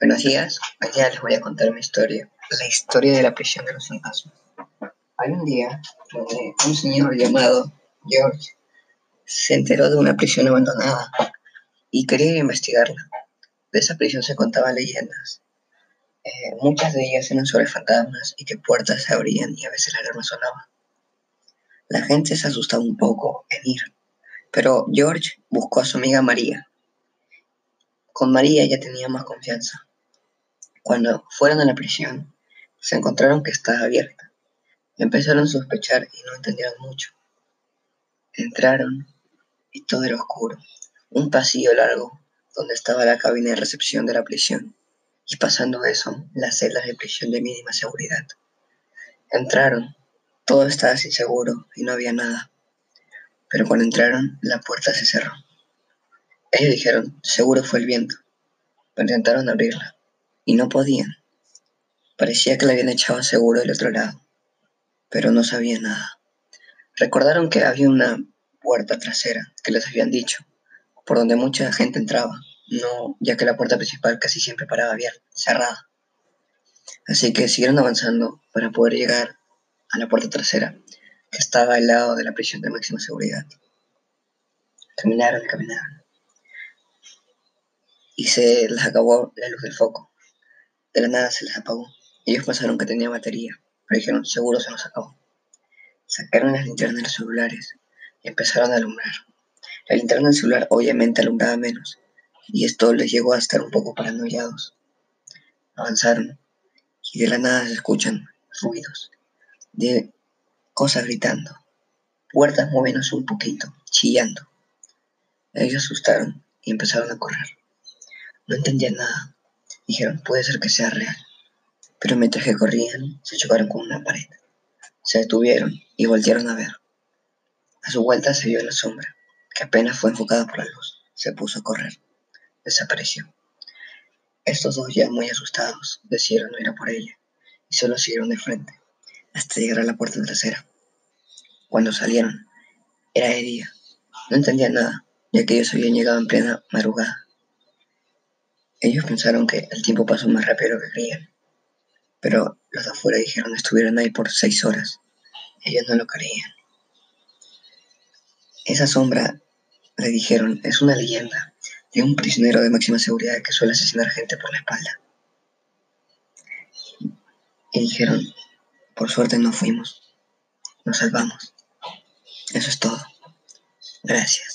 Buenos días, hoy les voy a contar mi historia, la historia de la prisión de los fantasmas. Hay un día donde un señor llamado George se enteró de una prisión abandonada y quería investigarla. De esa prisión se contaban leyendas. Eh, muchas de ellas eran sobre fantasmas y que puertas se abrían y a veces la alarma sonaba. La gente se asustaba un poco en ir, pero George buscó a su amiga María. Con María ya tenía más confianza. Cuando fueron a la prisión, se encontraron que estaba abierta. Empezaron a sospechar y no entendieron mucho. Entraron y todo era oscuro. Un pasillo largo donde estaba la cabina de recepción de la prisión y pasando eso, las celdas de prisión de mínima seguridad. Entraron, todo estaba sin seguro y no había nada. Pero cuando entraron, la puerta se cerró. Ellos dijeron, seguro fue el viento, pero intentaron abrirla y no podían. Parecía que la habían echado seguro del otro lado, pero no sabía nada. Recordaron que había una puerta trasera que les habían dicho, por donde mucha gente entraba, no, ya que la puerta principal casi siempre paraba abierta, cerrada. Así que siguieron avanzando para poder llegar a la puerta trasera, que estaba al lado de la prisión de máxima seguridad. Caminaron y caminaron y se les acabó la luz del foco. De la nada se les apagó. Ellos pensaron que tenía batería, pero dijeron, seguro se nos acabó. Sacaron las linternas de los celulares y empezaron a alumbrar. La linterna del celular obviamente alumbraba menos, y esto les llegó a estar un poco paranoiados. Avanzaron, y de la nada se escuchan ruidos de cosas gritando, puertas moviéndose un poquito, chillando. Ellos asustaron y empezaron a correr. No entendían nada. Dijeron, puede ser que sea real. Pero mientras que corrían, se chocaron con una pared. Se detuvieron y voltearon a ver. A su vuelta se vio la sombra, que apenas fue enfocada por la luz. Se puso a correr. Desapareció. Estos dos ya muy asustados decidieron ir a por ella y solo siguieron de frente hasta llegar a la puerta trasera. Cuando salieron, era de día. No entendían nada, ya que ellos habían llegado en plena madrugada. Ellos pensaron que el tiempo pasó más rápido que creían, pero los de afuera dijeron estuvieron ahí por seis horas. Ellos no lo creían. Esa sombra, le dijeron, es una leyenda de un prisionero de máxima seguridad que suele asesinar gente por la espalda. Y dijeron, por suerte no fuimos, nos salvamos. Eso es todo. Gracias.